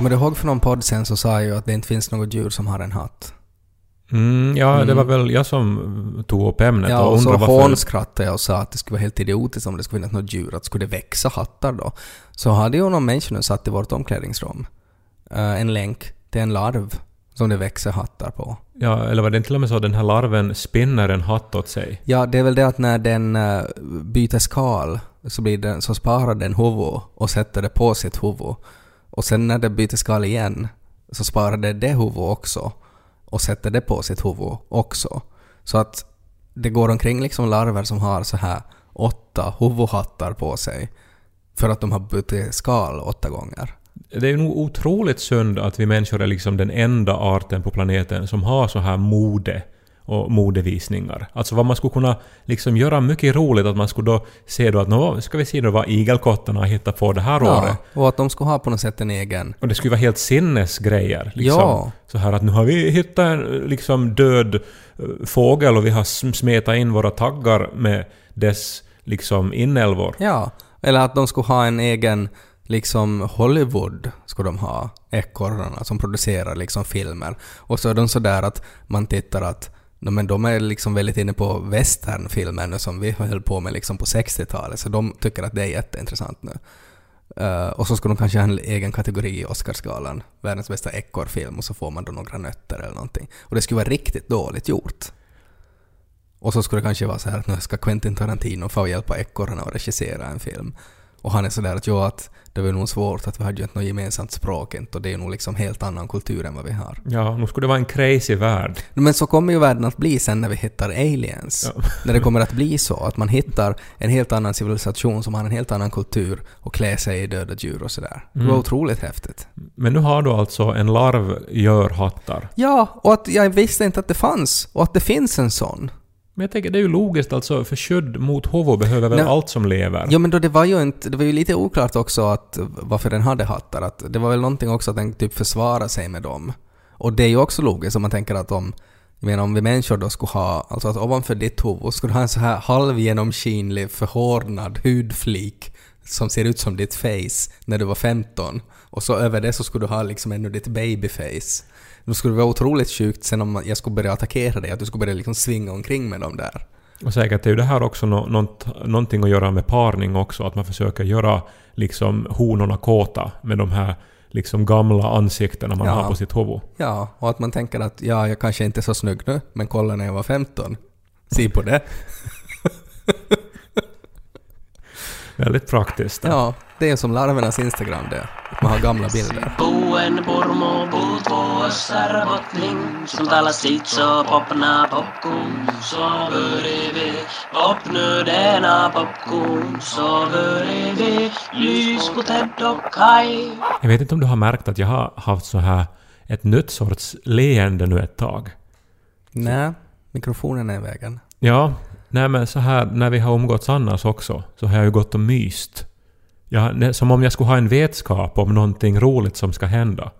Kommer du ihåg för någon podd sen så sa jag ju att det inte finns något djur som har en hatt. Mm, ja, det var väl jag som tog upp ämnet Ja, och och så undrade varför... hånskrattade jag och sa att det skulle vara helt idiotiskt om det skulle finnas något djur, att skulle det växa hattar då? Så hade ju någon människa nu satt i vårt omklädningsrum eh, en länk till en larv som det växer hattar på. Ja, eller var det inte till och med så att den här larven spinner en hatt åt sig? Ja, det är väl det att när den eh, byter skal så, blir den, så sparar den huvud och sätter det på sitt huvud. Och sen när det byter skal igen så sparar det det huvud också och sätter det på sitt huvud också. Så att det går omkring liksom larver som har så här åtta huvudhattar på sig för att de har bytt skal åtta gånger. Det är nog otroligt synd att vi människor är liksom den enda arten på planeten som har så här mode och modevisningar. Alltså vad man skulle kunna liksom göra mycket roligt att man skulle då se då att nå, ska vi se då vad igelkottarna har hittat på det här året. och att de ska ha på något sätt en egen... Och det skulle vara helt sinnesgrejer. Liksom. Ja. Så här att nu har vi hittat en liksom död eh, fågel och vi har sm- smetat in våra taggar med dess liksom inälvor. Ja, eller att de skulle ha en egen liksom Hollywood skulle de ha, ekorrarna som producerar liksom filmer. Och så är de sådär att man tittar att no, men de är liksom väldigt inne på westernfilmer nu som vi höll på med liksom på 60-talet, så de tycker att det är jätteintressant nu. Uh, och så skulle de kanske ha en egen kategori i Oscarsgalan, världens bästa ekorrfilm, och så får man då några nötter eller någonting. Och det skulle vara riktigt dåligt gjort. Och så skulle det kanske vara så här att nu ska Quentin Tarantino få hjälpa ekorrarna att regissera en film. Och han är sådär att jo, att det var nog svårt att vi hade ju inte något gemensamt språk inte och det är nog liksom helt annan kultur än vad vi har. Ja, nu skulle det vara en crazy värld. Men så kommer ju världen att bli sen när vi hittar aliens. Ja. När det kommer att bli så att man hittar en helt annan civilisation som har en helt annan kultur och klär sig i döda djur och sådär. Det var Mm. otroligt häftigt. Men nu har du alltså en larv gör hattar. Ja, och att jag visste inte att det fanns och att det finns en sån. Men jag tänker det är ju logiskt alltså, för skydd mot huvud behöver väl Nej. allt som lever? Ja men då det var ju inte, det var ju lite oklart också att varför den hade hattar. Att det var väl någonting också att den typ försvarar sig med dem. Och det är ju också logiskt om man tänker att om, jag menar om vi människor då skulle ha, alltså att ovanför ditt huvud skulle du ha en så här halvgenomskinlig förhårdnad hudflik som ser ut som ditt face när du var 15. Och så över det så skulle du ha liksom ännu ditt babyface. Då skulle det vara otroligt sjukt sen om jag skulle börja attackera dig, att du skulle börja liksom svinga omkring med dem där. Och säkert är ju det här också nånt, någonting att göra med parning också, att man försöker göra liksom honorna kåta med de här liksom gamla ansiktena man Ja. har på sitt huvud. Ja, och att man tänker att ja, jag kanske inte är så snygg nu, men kolla när jag var 15. Se på det. Väldigt praktiskt. Ja, det är som larvernas Instagram det. Man har gamla bilder. Popna. Jag vet inte om du har märkt att jag har haft så här ett nytt sorts leende nu ett tag. Nej, mikrofonen är i vägen. Ja, nej men så här när vi har umgåtts annars också, så har jag ju gått och myst. Ja, det- som om jag skulle ha en vetskap om någonting roligt som ska hända.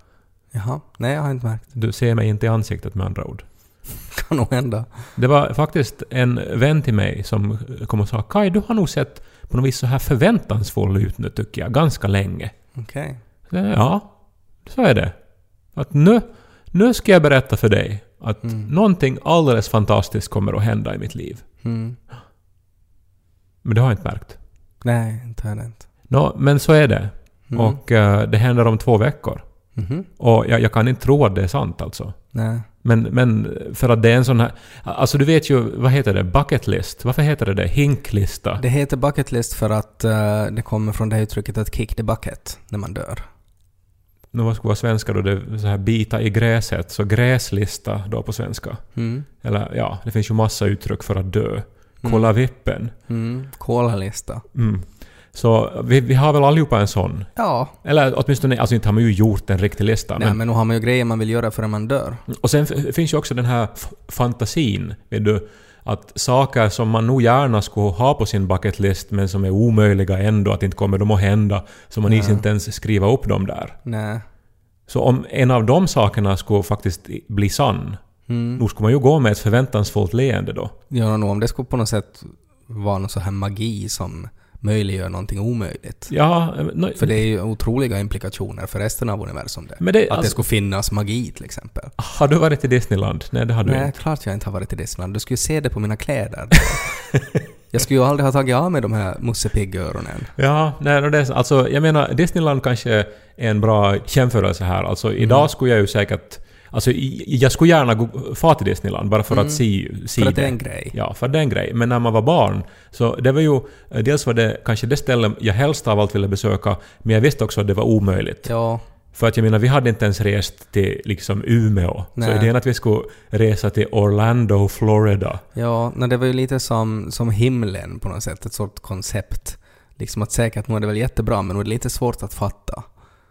Jaha, nej jag har inte märkt. Du ser mig inte i ansiktet med andra ord. Kan nog hända. Det var faktiskt en vän till mig som kom och sa Kai, du har nog sett på något vis så här förväntansfull ut nu tycker jag, ganska länge. Okej. Ja, så är det. Att nu, nu ska jag berätta för dig att någonting alldeles fantastiskt kommer att hända i mitt liv. Mm. Men det har jag inte märkt. Nej, inte har jag inte. Nå, men så är det. Mm. Och eh, det händer om två veckor. Mhm. Och jag, jag kan inte tro att det är sant alltså. Nej. Men, men för att det är en sån här... Alltså du vet ju, vad heter det? Bucket list? Varför heter det det? Hinklista? Det heter bucket list för att eh, det kommer från det här uttrycket att kick the bucket när man dör. Nu vad skulle vara svenska då? Det så här bita i gräset. Så gräslista då på svenska. Mm. Eller ja, det finns ju massa uttryck för att dö. Kolla vippen. Mm. Kolalista. Mm. Så vi, vi har väl allihopa en sån. Ja. Eller åtminstone, alltså inte har man ju gjort en riktig lista. Nej, men, men nu har man ju grejer man vill göra förrän man dör. och sen finns ju också den här fantasin, vet du, att saker som man nog gärna skulle ha på sin bucket list men som är omöjliga ändå, att inte kommer de att hända, så man Ja. inte ens skriva upp dem där. Nej. Så om en av de sakerna skulle faktiskt bli sann, Mm. nog skulle man ju gå med ett förväntansfullt leende då. Ja, nog om det skulle på något sätt vara någon så här magi som möjliggör någonting omöjligt. Ja, eh, no, För det är ju otroliga implikationer för resten av universum det. Men det- att det alltså- skulle finnas magi till exempel. har du varit i Disneyland? Nej, det har du Nej, inte. klart jag inte har varit i Disneyland. Du skulle se det på mina kläder. jag skulle ju aldrig ha tagit av mig de här Musse Pigg-öronen. Ja, nej, det är, så- alltså, jag menar, Disneyland kanske är en bra jämförelse här. Alltså, Mm. idag skulle jag ju säkert... Alltså, jag skulle gärna gå, fara till Disneyland bara för att se, se Mm. För att det är en grej. Ja, för det är en grej. Men när man var barn, så det var ju... eh, Dels var det kanske det stället jag helst av allt ville besöka, men jag visste också att det var omöjligt. Ja, För att jag menar, vi hade inte ens rest till liksom Umeå. Så Nej. idén att vi skulle resa till Orlando, Florida. ja nej, det var ju lite som, som himlen på något sätt, ett sorts koncept. Liksom att säkert nu är det väl jättebra, men nu är det lite svårt att fatta.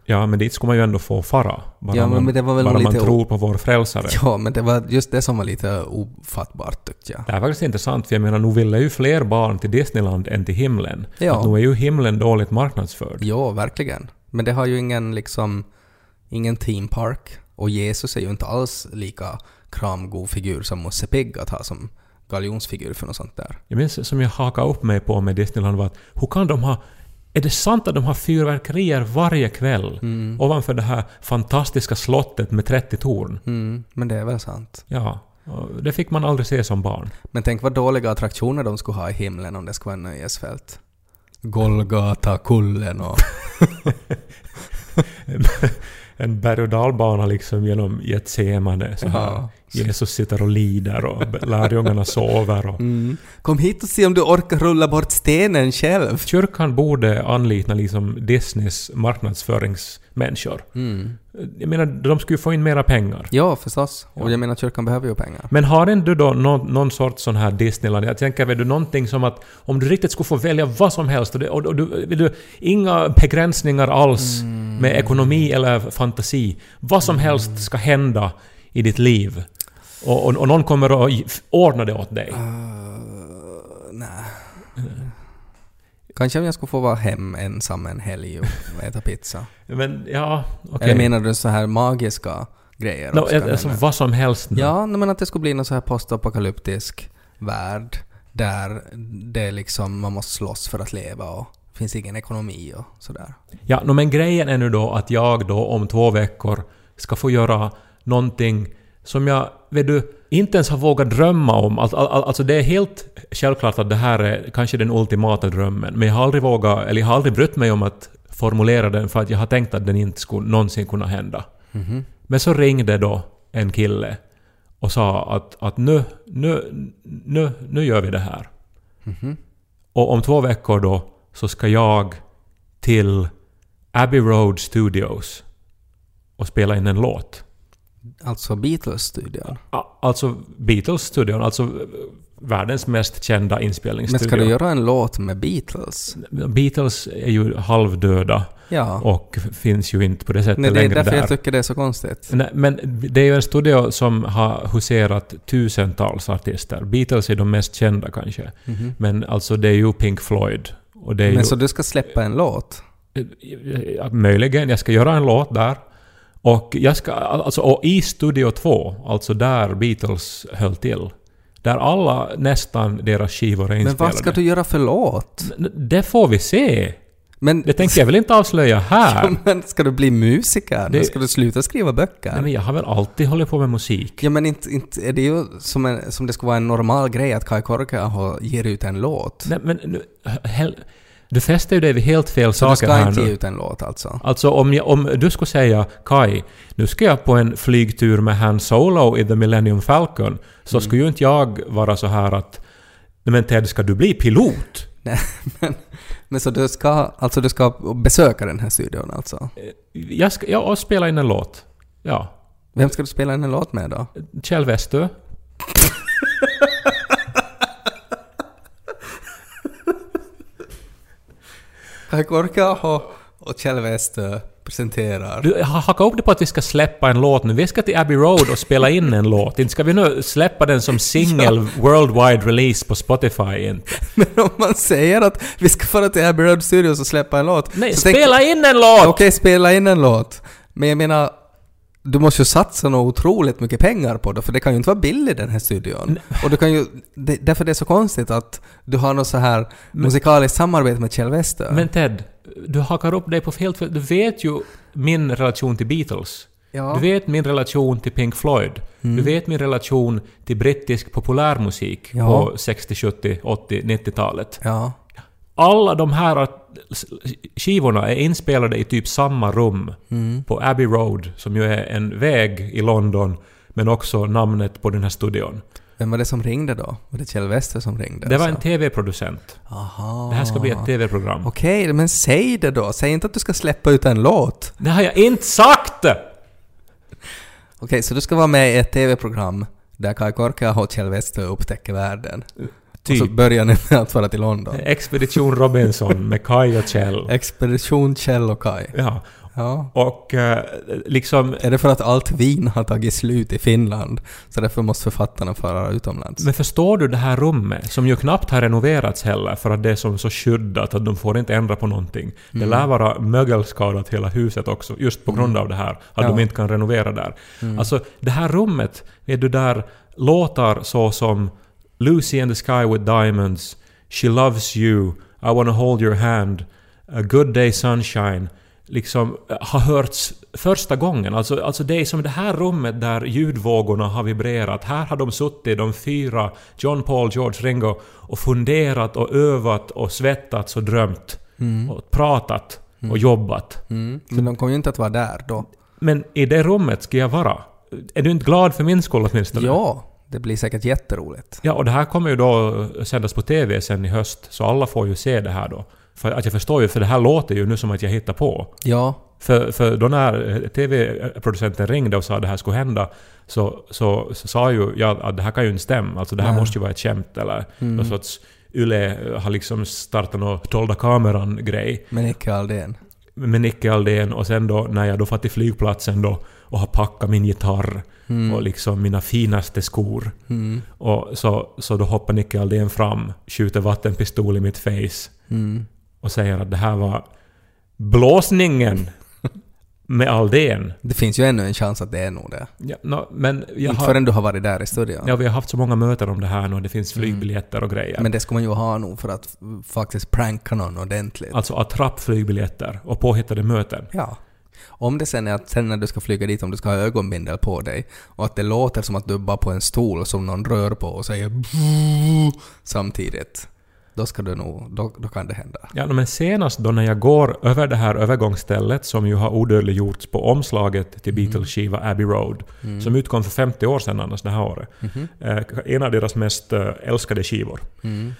Ja, men dit skulle man ju ändå få fara. Bara Ja, men- man, det var väl bara man lite tror på vår frälsare. Ja, men det var just det som var lite ofattbart tyckte jag. Det är faktiskt intressant, för jag menar, nu ville ju fler barn till Disneyland än till himlen. Ja. Att nu är ju himlen dåligt marknadsförd. Ja, verkligen. Men det har ju ingen liksom, ingen theme park. Och Jesus är ju inte alls lika kramgod figur som Musse Pigg att ha som galjonsfigur för något sånt där. Jag minns som jag hakade upp mig på med Disneyland var att hur kan de ha... Är det sant att de har fyrverkerier varje kväll Mm. ovanför det här fantastiska slottet med 30 torn? Mm, men det är väl sant. Ja, det fick man aldrig se som barn. Men tänk vad dåliga attraktioner de skulle ha i himlen om det skulle vara en nöjesfält. Golgata, kullen och... en berg och dalbana liksom genom Getsemane. Ja. Jesus sitter och lider och lärjungarna sover. Och. Mm. Kom hit och se om du orkar rulla bort stenen själv. Kyrkan borde anlita liksom Disneys marknadsföringsmänniskor. Mm. Jag menar, de skulle få in mera pengar. Ja, förstås. Och Ja. jag menar, kyrkan behöver ju pengar. Men har inte du då någon, någon sorts sån här Disneyland? Jag tänker, vet du, någonting som att om du riktigt skulle få välja vad som helst och, det, och, och du, vill du, inga begränsningar alls med ekonomi eller fantasi. Vad som helst ska hända i ditt liv. Och, och, och någon kommer att f- ordna det åt dig. Uh, nej. Kanske om jag skulle få vara hem ensam en helg och äta pizza. Men ja, okej. Eller menar du så här magiska grejer No, också, alltså, vad som helst nu. Ja, men att det skulle bli någon så här postapokalyptisk värld där det liksom, man måste slåss för att leva och det finns ingen ekonomi och sådär. Ja, no, men grejen är nu då att jag då om två veckor ska få göra någonting som jag, vet du, inte ens har vågat drömma om. Alltså, al- alltså det är helt självklart att det här är kanske den ultimata drömmen, men jag har aldrig vågat, eller jag har aldrig brytt mig om att formulera den för att jag har tänkt att den inte skulle någonsin kunna hända. Mhm. Men så ringde då en kille och sa att, att nu, nu, nu, nu gör vi det här. Mhm. Och om två veckor då så ska jag till Abbey Road Studios och spela in en låt. Alltså Beatles-studion. Alltså Beatles-studion, alltså eh, världens mest kända Men inspelningsstudio. ska du göra en låt med Beatles? Beatles är ju halvdöda Ja. och finns ju inte på det sättet Nej, det är längre därför där. jag tycker det är så konstigt. Nej, men det är ju en studio som har huserat tusentals artister. Beatles är de mest kända kanske. Mhm. Men alltså det är ju Pink Floyd. Och det är Men ju, så du ska släppa en låt? Ja, Möjligen, jag ska göra en låt där. Och jag ska, alltså och i Studio 2, alltså där Beatles höll till, där alla nästan deras skivor är Men inspelade. vad ska du göra för låt? Det får vi se. Men, Det tänker jag väl inte avslöja här. men ska du bli musiker? Det- Ska du sluta skriva böcker? Nej, men jag har väl alltid hållit på med musik. Ja men inte, inte är det ju som, en, som det skulle vara en normal grej att Kai Korkeaho ger ut en låt. Nej, men nu, hel, du fäster ju dig vid helt fel så du saker ska här inte nu. ge ut en låt alltså? Alltså om, jag, om du skulle säga Kai, nu ska jag på en flygtur med Han Solo i The Millennium Falcon, så Mm. skulle ju inte jag vara så här att men Ted, ska du bli pilot? Nej, men, men så du ska, alltså du ska besöka den här studion alltså? Jag ska ja, och spela in en låt. Ja. Vem ska du spela in en låt med då? Kjell Westö. Kai Korkeaho och Kjell Westö presenterar. Du ha- hakar upp det på att vi ska släppa en låt nu. Vi ska till Abbey Road och spela in en låt. Inte ska vi nu släppa den som singel worldwide release på Spotify inte. Men om man säger att vi ska fara till Abbey Road Studios och släppa en låt. Nej, så tänk- spela in en låt! Okej, spela in en låt. Men jag menar, du måste ju satsa något otroligt mycket pengar på det, för det kan ju inte vara billigt den här studion. Och du kan ju... Det, därför det är så konstigt att du har något så här musikaliskt samarbete med Kjell Wester. Men Ted, du hakar upp dig på fel... Du vet ju min relation till Beatles. Ja. Du vet min relation till Pink Floyd. Du vet min relation till brittisk populärmusik Ja. på 60, 70, 80, 90-talet. Ja. Alla de här skivorna är inspelade i typ samma rum på Abbey Road, som ju är en väg i London, men också namnet på den här studion. Vem var det som ringde då? Var det Kjell Wester som ringde? Det var en alltså? TV-producent. Aha. Det här ska bli ett TV-program. Okej, men säg det då. Säg inte att du ska släppa ut en låt. Det har jag inte sagt! Okej, så du ska vara med i ett TV-program där Kai Korkeaho och Kjell Wester upptäcker världen. Och så Typ. börjar ni med att fara till London. Expedition Robinson med Kai och Kjell. Expedition Kjell och Kai. Ja. Ja. Och eh, liksom... Är det för att allt vin har tagit slut i Finland? Så därför måste författarna fara utomlands? Men förstår du det här rummet, som ju knappt har renoverats heller, för att det är som så skyddat att de får inte ändra på någonting. Det Mm. lär vara mögelskadat hela huset också, just på grund av det här, att Ja. Mm. de inte kan renovera där. Alltså, det här rummet, är du där låtar så som Lucy and the Sky with Diamonds, She Loves You, I Wanna Hold Your Hand, A Good Day Sunshine, liksom eh, har hörts första gången. Alltså, alltså det är som det här rummet där ljudvågorna har vibrerat. Här har de suttit, de fyra, John, Paul, George, Ringo, och funderat och övat och svettats och drömt. Och pratat och jobbat. Mm. Men de kommer ju inte att vara där då. Men i det rummet ska jag vara. Är du inte glad för min skull åtminstone? Ja, det blir säkert jätteroligt. Ja, och det här kommer ju då sändas på TV sen i höst, så alla får ju se det här då. För att jag förstår ju, för det här låter ju nu som att jag hittar på. Ja, För, för då när eh, TV-producenten ringde och sa att det här skulle hända, så, så, så sa ju jag att det här kan ju inte stämma. Alltså det här Nej. måste ju vara ett skämt eller någon sorts Yle har liksom startat någon dolda kameran-grej men icke Aldén. Med Nicke Aldén och sen då när jag då fatt till flygplatsen då och har packat min gitarr och liksom mina finaste skor. Mm. Och så, så då hoppar Nicke Aldén fram, skjuter vattenpistol i mitt face Mm. och säger att det här var blåsningen med Aldén. Det finns ju ännu en chans att det är nog det. Ja, nå, men jag Inte har, förrän du har varit där i studion. ja, vi har haft så många möten om det här nu och det finns flygbiljetter och grejer. Men det ska man ju ha nog för att faktiskt pranka någon ordentligt. Alltså attrappflygbiljetter och påhittade möten. Ja. Om det sen är att sen när du ska flyga dit, om du ska ha ögonbindel på dig och att det låter som att du är bara på en stol som någon rör på och säger samtidigt. Då ska du nog, då, då kan det hända. Ja, men senast då när jag går över det här övergångsstället som ju har odödliggjorts på omslaget till Beatles-skiva Abbey Road, som utkom för 50 år sedan annars det här året. Eh, en av deras mest eh, älskade skivor.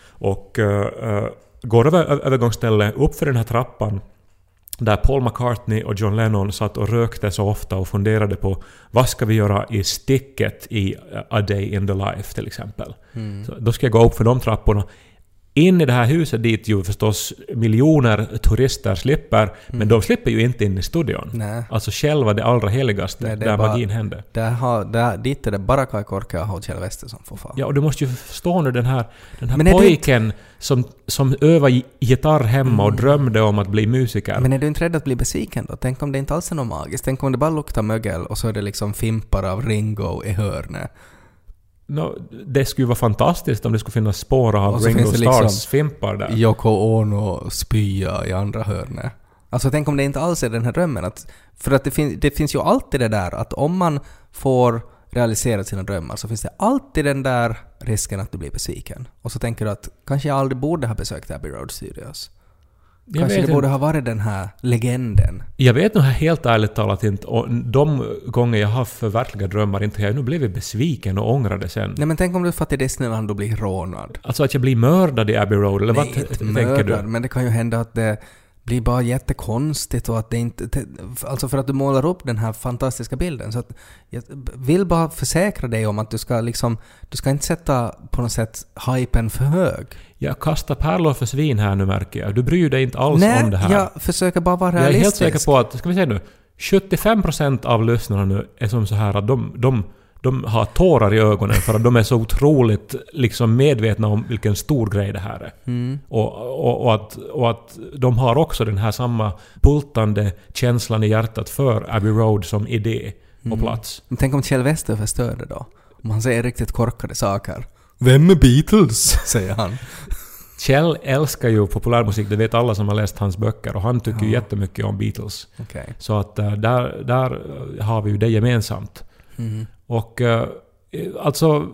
Och eh, eh, går över övergångsstället upp för den här trappan där Paul McCartney och John Lennon satt och rökte så ofta och funderade på vad ska vi göra i sticket i A Day in the Life till exempel. Så då ska jag gå upp för de trapporna. In i det här huset dit ju förstås miljoner turister slipper, men de slipper ju inte in i studion. Nej. Alltså själva det allra heligaste, Nej, det är där bara- magin hände. Där har, där, dit är det bara Kai Korkeaho och Kjell Wester som får fara. Ja, och du måste ju förstå nu den här, den här pojken som, som övar gi- gitarr hemma och drömde om att bli musiker. Men är du inte rädd att bli besviken då? Tänk om det inte alls är något magiskt? Tänk om det bara luktar mögel och så är det liksom fimpar av Ringo i hörnet. Nå, det skulle ju vara fantastiskt om det skulle finnas spår av Ringo Stars liksom- där. Yoko Ono spya i andra hörnet. Alltså tänk om det inte alls är den här drömmen. Att, för att det, fin, det finns ju alltid det där att om man får realisera sina drömmar så finns det alltid den där risken att du blir besviken. Och så tänker du att kanske jag aldrig borde ha besökt Abbey Road Studios. Jag Kanske det borde inte. ha varit den här legenden. Jag vet nog helt ärligt talat inte, och de gånger jag har förverkligat drömmar inte har jag nu blivit besviken och ångrar det sen. Nej men tänk om du får till Disneyland och blir rånad. Alltså att jag blir mördad i Abbey Road, eller vad Nej, t- inte mördad, du? men det kan ju hända att det blir bara jättekonstigt och att det inte... te- Alltså för att du målar upp den här fantastiska bilden. Så att jag vill bara försäkra dig om att du ska liksom... Du ska inte sätta på något sätt hypen för hög. Jag kastar pärlor för svin här nu märker jag. Du bryr dig inte alls Nej, om det här. jag försöker bara vara Jag är realistisk. helt säker på att, ska vi säga nu, 75% av lyssnarna nu är som så här att de, de, de har tårar i ögonen för att de är så otroligt liksom medvetna om vilken stor grej det här är. Mm. Och, och, och, att, och att de har också den här samma bultande känslan i hjärtat för Abbey Road som idé och plats. Men tänk om Kjell Wester förstör det då? Om han säger riktigt korkade saker. Vem är Beatles? säger han. Kjell älskar ju populärmusik, det vet alla som har läst hans böcker och han tycker ju jättemycket om Beatles. Okej. Så att eh, där, där eh, har vi ju det gemensamt. Mm. Och eh, alltså,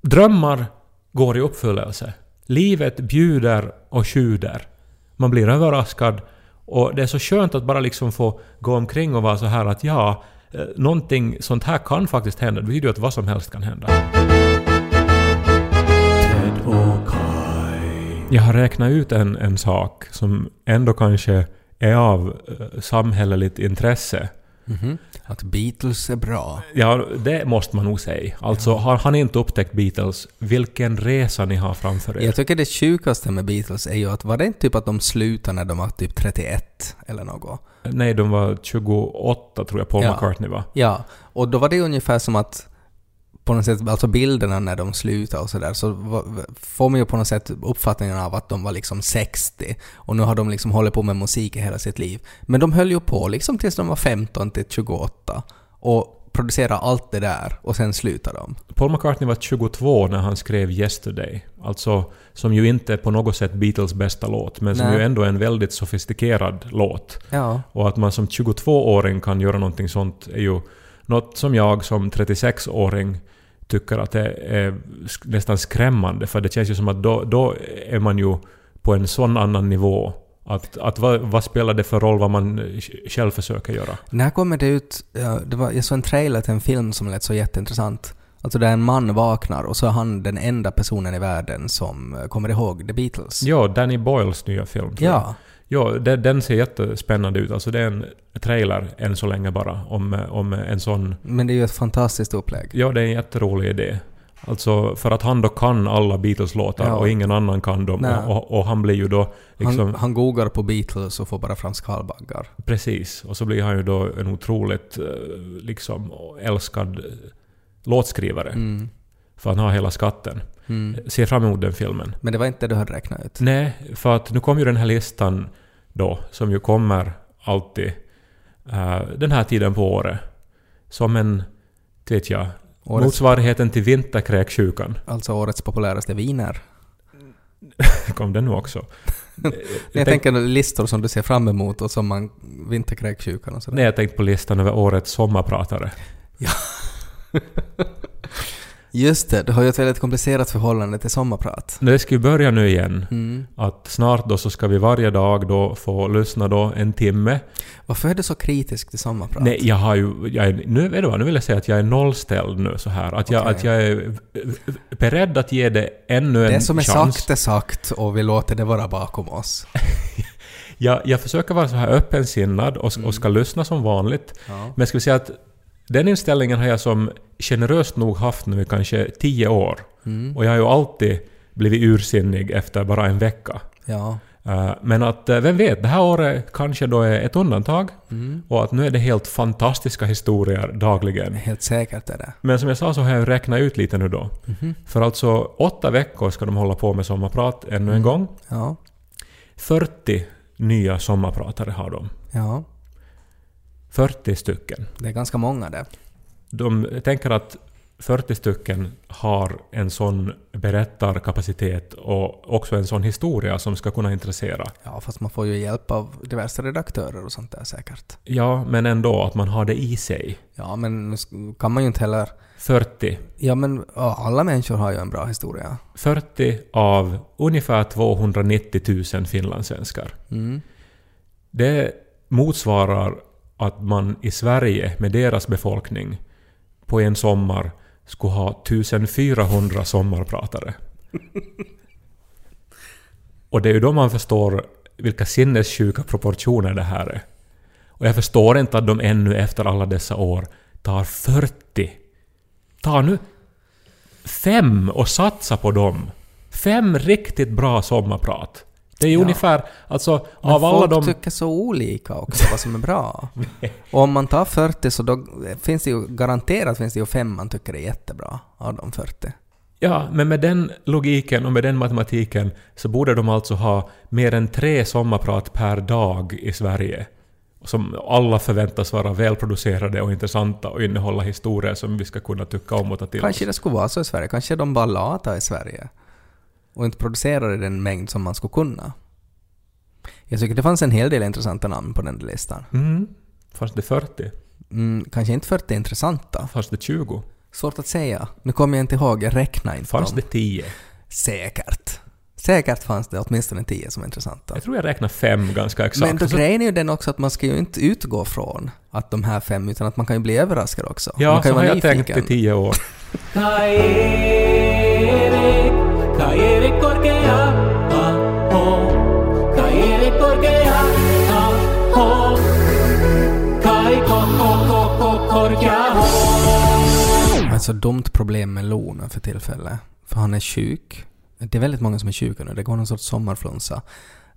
drömmar går i uppfyllelse. Livet bjuder och tjuder. Man blir överraskad och det är så skönt att bara liksom få gå omkring och vara så här att ja, någonting sånt här kan faktiskt hända. Det betyder ju att vad som helst kan hända. Jag har räknat ut en, en sak som ändå kanske är av eh, samhälleligt intresse. Mhm. Att Beatles är bra. Ja, det måste man nog säga. Alltså, har han inte upptäckt Beatles, vilken resa ni har framför er. Jag tycker det sjukaste med Beatles är ju att var det inte typ att de slutade när de var typ 31 eller något? Nej, de var 28 tror jag Paul Ja. McCartney var. Ja, och då var det ungefär som att på något sätt, alltså bilderna när de slutade och sådär, så va- får man ju på något sätt uppfattningen av att de var liksom 60 och nu har de liksom hållit på med musik i hela sitt liv. Men de höll ju på liksom tills de var 15 till 28 och producerade allt det där och sen slutade de. Paul McCartney var 22 när han skrev Yesterday. Alltså, som ju inte är på något sätt Beatles bästa låt, men som Nej. ju ändå är en väldigt sofistikerad låt. Ja. Och att man som 22-åring kan göra någonting sånt är ju något som jag som 36-åring tycker att det är nästan skrämmande. För det känns ju som att då, då är man ju på en sån annan nivå. Att, att vad, vad spelar det för roll vad man sj- själv försöker göra? När kommer det ut? Ja, det var, jag såg en trailer till en film som lät så jätteintressant. Alltså där en man vaknar och så är han den enda personen i världen som eh, kommer ihåg The Beatles. Ja, Danny Boyles nya film. Ja. Ja, det, den ser jättespännande ut. Alltså det är en trailer än så länge bara om, om en sån... Men det är ju ett fantastiskt upplägg. Ja, det är en jätterolig idé. Alltså för att han då kan alla Beatles-låtar Ja. och ingen annan kan dem. Och, och han blir ju då liksom... Han, han googlar på Beatles och får bara fram skalbaggar. Precis. Och så blir han ju då en otroligt eh, liksom älskad eh, låtskrivare. Mm. För han har hela skatten. Mm. Ser fram emot den filmen. Men det var inte det du hade räknat ut. Nej, för att nu kom ju den här listan då, som ju kommer alltid eh, den här tiden på året. Som en, vet jag, Årets, motsvarigheten till vinterkräksjukan. alltså årets populäraste viner. Kom den nu också? Jag, tänk- tänker listor som du ser fram emot och som man... Vinterkräksjukan och sådär. Nej, jag tänkte på listan över årets sommarpratare. Just det, du har ju ett väldigt komplicerat förhållande till sommarprat. Det ska ju börja nu igen. Mm. Att snart då så ska vi varje dag då få lyssna då en timme. Varför är du så kritisk till sommarprat? Nej, jag har ju... Jag är, nu, vet du vad, nu vill jag säga att jag är nollställd nu så här. Att jag, att jag är beredd att ge det ännu en det som är chans. sagt är sagt och vi låter det vara bakom oss. Jag, jag försöker vara så här öppensinnad och, Mm. och ska lyssna som vanligt. Ja. Men jag skulle säga att den inställningen har jag som generöst nog haft nu i kanske tio år. Mm. Och jag har ju alltid blivit ursinnig efter bara en vecka. Ja. Eh, Men att, eh, vem vet, det här året kanske då är ett undantag. Mm. Och att nu är det helt fantastiska historier dagligen. Helt säkert är det. Men som jag sa så har jag räknat ut lite nu då. Mhm. För alltså åtta veckor ska de hålla på med sommarprat ännu en Mm. gång. Ja. 40 nya sommarpratare har de. Ja. 40 stycken. Det är ganska många det. De tänker att 40 stycken har en sån berättarkapacitet och också en sån historia som ska kunna intressera. Ja, fast man får ju hjälp av diverse redaktörer och sånt där säkert. Ja, men ändå att man har det i sig. Ja, men kan man ju inte heller... 40. Ja, men alla människor har ju en bra historia. 40 av ungefär 290 000 finlandssvenskar. Mm. Det motsvarar att man i Sverige med deras befolkning på en sommar skulle ha 1400 sommarpratare. Och det är ju då man förstår vilka sinnessjuka proportioner det här är. Och jag förstår inte att de ännu efter alla dessa år tar 40. Ta nu fem och satsa på dem. Fem riktigt bra sommarprat. Det är ju Ja. ungefär, alltså Men av alla folk de... tycker så olika också vad som är bra. och om man tar 40 så då finns det ju garanterat finns det ju fem man tycker är jättebra av de 40. Ja, men med den logiken och med den matematiken så borde de alltså ha mer än tre sommarprat per dag i Sverige. Som alla förväntas vara välproducerade och intressanta och innehålla historier som vi ska kunna tycka om och ta till Kanske oss. det skulle vara så i Sverige. Kanske de bara lata i Sverige. Och inte producerar i den mängd som man skulle kunna. Jag tycker det fanns en hel del intressanta namn på den listan. Mm. Fanns det 40? Mm, kanske inte 40 intressanta. Fanns det 20? Svårt att säga. Nu kommer jag inte ihåg, jag räknar inte Fanns dem. det 10? Säkert. Säkert fanns det åtminstone 10 som är intressanta. Jag tror jag räknar fem ganska exakt. Men då Så- grejen är ju den också att man ska ju inte utgå från att de här fem, utan att man kan ju bli överraskad också. ja, man kan så ju har jag tänkt i tio år. Alltså så dumt problem med Lona för tillfället. För han är sjuk. Det är väldigt många som är sjuka nu. Det går någon sorts sommarflunsa.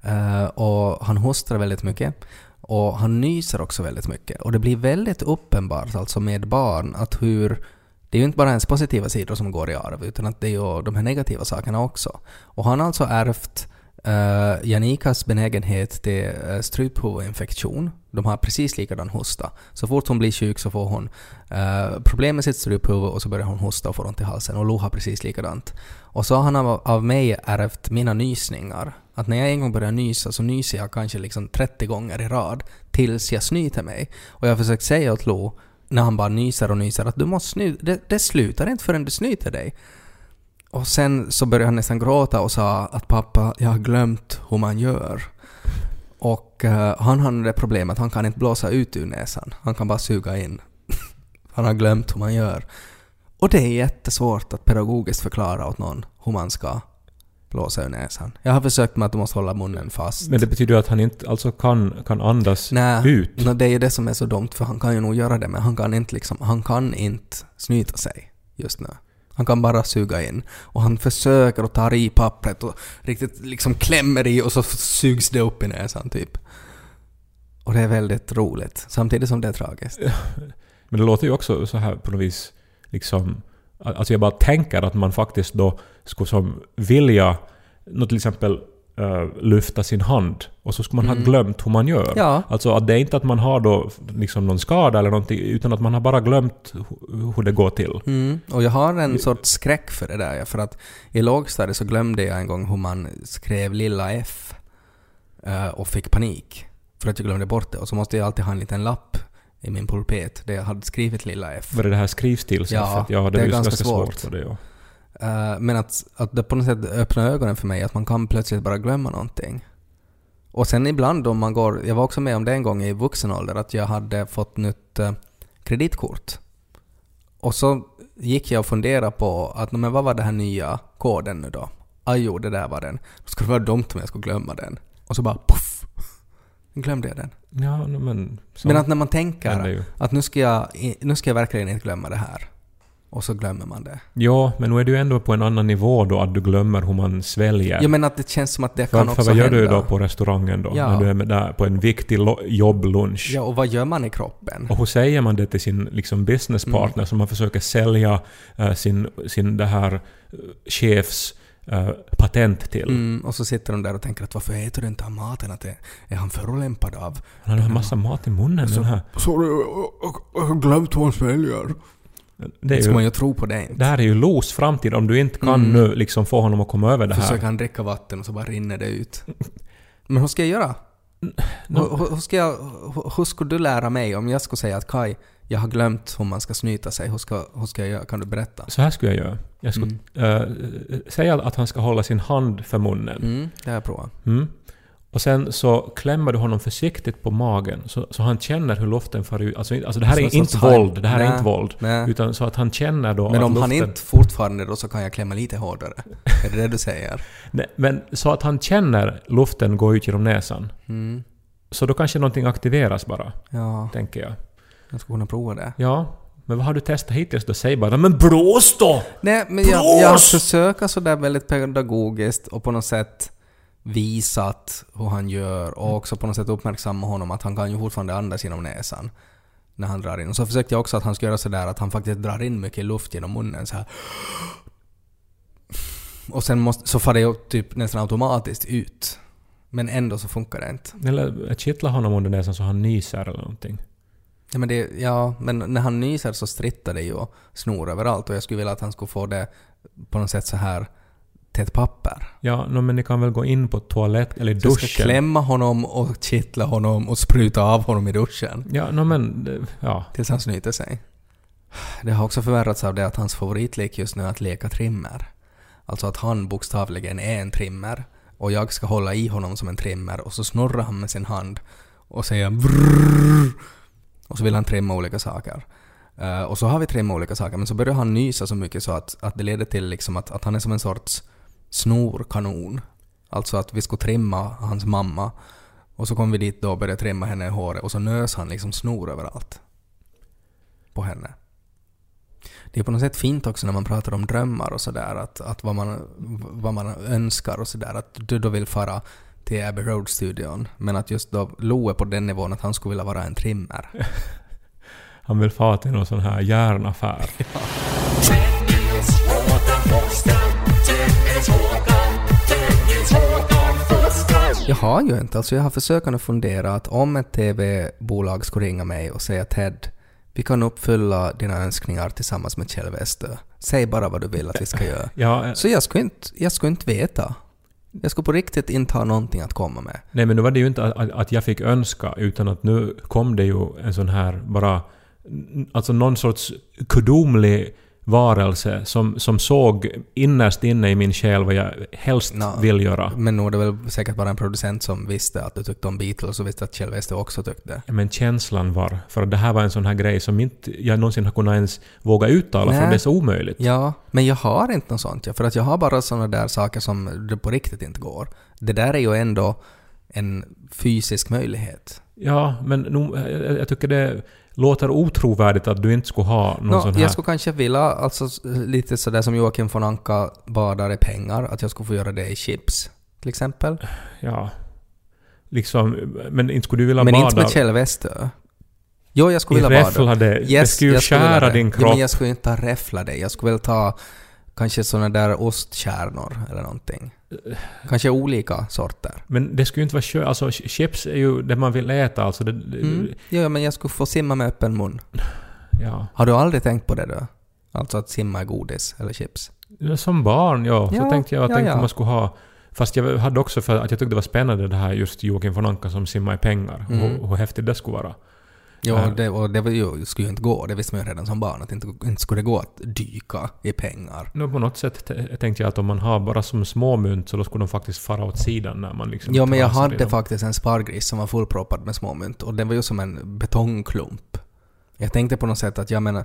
Uh, och han hostar väldigt mycket. Och han nyser också väldigt mycket. Och det blir väldigt uppenbart alltså med barn att hur... Det är ju inte bara ens positiva sidor som går i arv, utan att det är ju de här negativa sakerna också. Och han har alltså ärvt uh, Janikas benägenhet till eh, uh, stryphuvudinfektion. De har precis likadan hosta. Så fort hon blir sjuk så får hon uh, problem med sitt struphuvud och så börjar hon hosta och får ont i halsen. Och Lo har precis likadant. Och så har han av, av mig ärvt mina nysningar. Att när jag en gång börjar nysa så nyser jag kanske liksom 30 gånger i rad tills jag snyter mig. Och jag har försökt säga åt Lo när han bara nyser och nyser att du måste sny- det, det slutar inte förrän du snyter dig. Och sen så började han nästan gråta och sa att pappa, jag har glömt hur man gör. Och eh, han har det problemet att han kan inte blåsa ut ur näsan. Han kan bara suga in. han har glömt hur man gör. Och det är jättesvårt att pedagogiskt förklara åt någon hur man ska blåsa ur näsan. Jag har försökt med att du måste hålla munnen fast. Men det betyder ju att han inte alltså kan, kan andas Nej, ut. nå, det är ju det som är så dumt för han kan ju nog göra det men han kan inte liksom, han kan inte snyta sig just nu. Han kan bara suga in. Och han försöker och tar i pappret och riktigt liksom klämmer i och så sugs det upp i näsan typ. Och det är väldigt roligt, samtidigt som det är tragiskt. Men det låter ju också så här på något vis liksom... Alltså jag bara tänker att man faktiskt då skulle som vilja nå till exempel eh, lyfta sin hand och så skulle man ha glömt hur man gör. Mm. Ja. Alltså att det är inte att man har då liksom någon skada eller någonting utan att man har bara glömt hu- hur det går till. Mm. Och jag har en sorts skräck för det där, ja, för att i lågstadiet så glömde jag en gång hur man skrev lilla f eh, och fick panik för att jag glömde bort det. Och så måste jag alltid ha en liten lapp i min pulpet där jag hade skrivit lilla f. Var det det här skrivstilssättet? Ja, det, det är ganska ganska svårt. svårt det. Ja. Eh, men att, att det på något sätt öppnar ögonen för mig att man kan plötsligt bara glömma någonting. Och sen ibland om man går, jag var också med om det en gång i vuxen ålder, att jag hade fått nytt eh, kreditkort. Och så gick jag och funderade på att men vad var det här nya koden nu då? Ajo, det där var den. Då skulle det vara dumt om jag skulle glömma den. Och så bara poff! Glömde jag den. Ja, men... Men att när man tänker att nu ska, jag, nu ska jag verkligen inte glömma det här. Och så glömmer man det. Ja, men nu är du ändå på en annan nivå då att du glömmer hur man sväljer. Ja men att det känns som att det För, kan för också vad gör hända. du då på restaurangen då? Ja. När du är med där på en viktig jobblunch? Ja, och vad gör man i kroppen? Och hur säger man det till sin liksom, businesspartner som man försöker sälja eh, sin, sin det här uh, chefs eh, patent till? Mm, och så sitter de där och tänker att varför äter du inte av maten? Att det, är han förolämpad av? Han har en massa mat i munnen. Den här. Sorry, jag har glömt hur man sväljer. Det, är ska man ju, ju tro på det inte. det här är ju Los framtid. Om du inte kan Mm. nu liksom få honom att komma över det här. Försöker han dricka vatten och så bara rinner det ut. Men hur ska jag göra? No. Hur, hur, ska jag, hur, hur skulle du lära mig om jag skulle säga att Kai, jag har glömt hur man ska snyta sig. Hur ska, hur ska jag göra? Kan du berätta? Så här skulle jag göra. Jag skulle eh, säga att han ska hålla sin hand för munnen. Mm, det har jag provat. Mm. Och sen så klämmer du honom försiktigt på magen så, så han känner hur luften far ut. Alltså, alltså det här Så är inte våld. Det här är inte våld. Nej. Utan så att han känner då Men om han luften, inte fortfarande då så kan jag klämma lite hårdare. Är det det du säger? Nej, men så att han känner luften gå ut genom näsan. Mm. Så då kanske någonting aktiveras bara, Ja, tänker jag. jag skulle kunna prova det. Ja, Men vad har du testat hittills då? Säg bara men blås då! Nej, men jag, jag Blås! försöker sådär väldigt pedagogiskt och på något sätt visat hur han gör och också på något sätt uppmärksamma honom att han kan ju fortfarande andas genom näsan när han drar in. Och så försökte jag också att han ska göra sådär att han faktiskt drar in mycket luft genom munnen så här. Och sen måste, så far det ju typ nästan automatiskt ut. Men ändå så funkar det inte. Eller kittla honom under näsan så han nyser eller någonting. Ja men, det, ja, men när han nyser så strittar det ju och snor överallt och jag skulle vilja att han skulle få det på något sätt så här till ett papper. Ja, no, men ni kan väl gå in på toalett eller Så jag ska duschen? klämma honom och kittla honom och spruta av honom i duschen. Ja, no, men... Ja. Tills han snyter sig. Det har också förvärrats av det att hans favoritlek just nu är att leka trimmer. Alltså att han bokstavligen är en trimmer och jag ska hålla i honom som en trimmer och så snurrar han med sin hand och säger vrrrr, och så vill han trimma olika saker. Eh, och så har vi trimmat olika saker men så börjar han nysa så mycket så att, att det leder till liksom att, att han är som en sorts snorkanon. Alltså att vi skulle trimma hans mamma och så kom vi dit då och började trimma henne i håret och så nös han liksom snor överallt. På henne. Det är på något sätt fint också när man pratar om drömmar och sådär, att, att vad, man, vad man önskar och sådär, att du då vill fara till Abbey Road-studion, men att just då Lo är på den nivån att han skulle vilja vara en trimmer. Han vill fara till någon sån här järnaffär. Jag har ju inte, alltså jag har försökt att fundera att om ett TV-bolag skulle ringa mig och säga Ted, vi kan uppfylla dina önskningar tillsammans med Kjell Westö. Säg bara vad du vill att vi ska göra. Ja, eh, Så jag skulle inte, jag skulle inte veta. Jag skulle på riktigt inte ha någonting att komma med. nej men nu var det ju inte att, att- att jag fick önska, utan att nu kom det ju en sån här bara... Alltså någon sorts gudomlig varelse som, som såg innerst inne i min själ vad jag helst Nå, vill göra. Men nog är det väl säkert bara en producent som visste att du tyckte om Beatles och visste att Kjell Westö också tyckte. Men känslan var... För att det här var en sån här grej som inte jag någonsin har kunnat ens våga uttala för Nej. det är så omöjligt. Ja, men jag har inte något sånt. För att jag har bara såna där saker som det på riktigt inte går. Det där är ju ändå en fysisk möjlighet. Ja, men nog, jag, jag tycker det låter otrovärdigt att du inte skulle ha någon Nå, sån här... jag skulle kanske vilja, alltså lite sådär som Joakim von Anka badar i pengar, att jag skulle få göra det i chips, till exempel. Ja. Liksom, men inte skulle du vilja Men bada inte med Kjell Westö. Jo, jag skulle i vilja bada. räfflade... det Yes, skulle ju jag skulle vilja skära det. din kropp. men jag skulle inte ha räffla dig. Jag skulle väl ta kanske såna där ostkärnor eller någonting. Kanske olika sorter. Men det skulle ju inte vara kö... Alltså chips är ju det man vill äta alltså. Det, det- Mm. Ja, men jag skulle få simma med öppen mun. Ja. Har du aldrig tänkt på det då? Alltså att simma är godis eller chips? Som barn, ja. Så Ja, tänkte jag, jag ja, tänkte ja. man skulle ha... Fast jag hade också för att jag tyckte det var spännande det här just Joakim von Anka som simmar i pengar. Mm. Hur, hur häftigt det skulle vara. Ja, Ja. det, och det ju, skulle ju inte gå. Det visste man ju redan som barn, att inte, inte skulle det gå att dyka i pengar. Nu på något sätt tänkte jag att om man har bara som små mynt så då skulle de faktiskt fara åt sidan när man liksom... Ja, men jag hade dem. faktiskt en spargris som var fullproppad med småmynt och den var ju som en betongklump. Jag tänkte på något sätt att jag menar,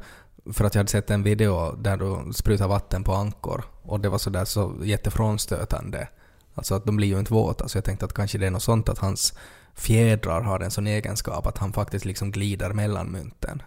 för att jag hade sett en video där du sprutar vatten på ankor och det var sådär så jättefrånstötande. Alltså att de blir ju inte våta, så jag tänkte att kanske det är något sånt att hans fjädrar har en sån egenskap att han faktiskt liksom glider mellan mynten.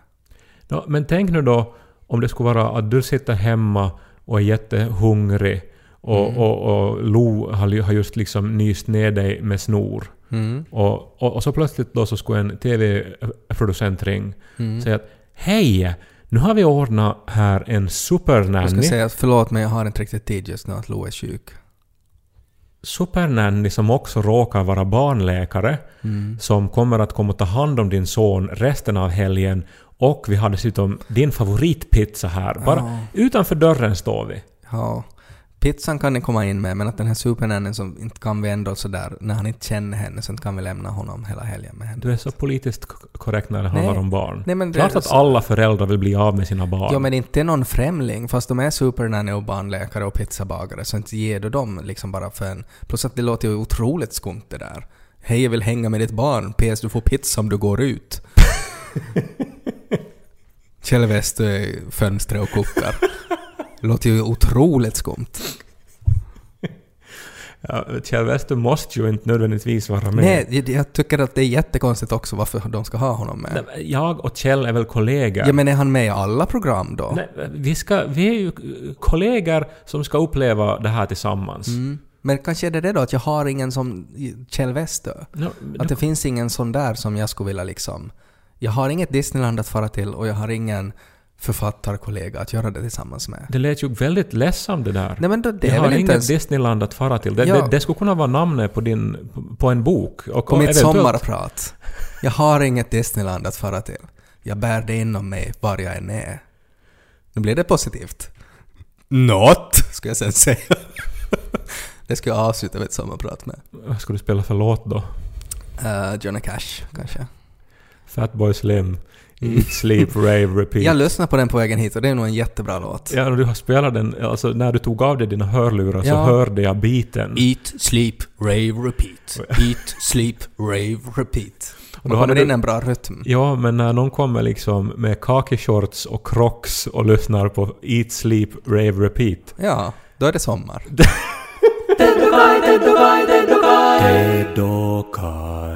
Ja, men tänk nu då om det skulle vara att du sitter hemma och är jättehungrig och, Mm. och, och Lo har, ju- har just liksom nyst ner dig med snor. Mm. Och, och, och så plötsligt då så skulle en TV-producent ring Mm. säga att Hej! Nu har vi ordnat här en Jag ska supernanny. säga förlåt men jag har inte riktigt tid just nu att Lo är sjuk. Supernanny som också råkar vara barnläkare. Mm. som kommer att komma och ta hand om din son resten av helgen. Och vi har dessutom din favoritpizza här. Bara Ja. utanför dörren står vi. Ja. Pizzan kan ni komma in med, men att den här supernannen som inte kan vi ändå sådär, när han inte känner henne, så kan vi lämna honom hela helgen med henne. Du är så politiskt korrekt när det handlar Nej. om barn. Nej, men Klart att så- alla föräldrar vill bli av med sina barn. Ja men inte någon främling, fast de är supernanny och barnläkare och pizzabagare, så inte ger du dem liksom bara för en... Plus att det låter ju otroligt skumt det där. Hej jag vill hänga med ditt barn, PS du får pizza om du går ut. Kjell Westö fönstret och kokar. Det låter ju otroligt skumt. Ja, Kjell Wester måste ju inte nödvändigtvis vara med. Nej, jag- tycker att det är jättekonstigt också varför de ska ha honom med. Jag och Kjell är väl kollegor? Ja, men är han med i alla program då? Nej, vi, ska, vi är ju kollegor som ska uppleva det här tillsammans. Mm. Men kanske är det det då att jag har ingen som Kjell Westö? No, Att det finns ingen sån där som jag skulle vilja liksom... Jag har inget Disneyland att fara till och jag har ingen författarkollega att göra det tillsammans med. det lät ju väldigt ledsamt det där. Nej men då, det jag är har väl inget ens... Disneyland att fara till. Det, Ja. det, det skulle kunna vara namnet på, din, på en bok. Och På mitt eventuellt- sommarprat. Jag har inget Disneyland att fara till. Jag bär det inom mig var jag än är. Nu blir det positivt. Något, skulle jag sen säga. det ska jag avsluta mitt sommarprat med. Vad ska du spela för låt då? Uh, Johnny Cash, kanske. Fatboy Slim. Eat, sleep, rave, repeat. Jag lyssnade på den på vägen hit och det är nog en jättebra låt. Ja, och du har spelat den, alltså när du tog av dig dina hörlurar så Ja. hörde jag biten. Eat, sleep, rave, repeat. Eat, sleep, rave, repeat. Och då kommer in en bra rytm. Ja, men när någon kommer liksom med kakishorts och crocs och lyssnar på Eat, sleep, rave, repeat. Ja, då är det sommar. Dedokai, dedokai, dedokai. Dedokai.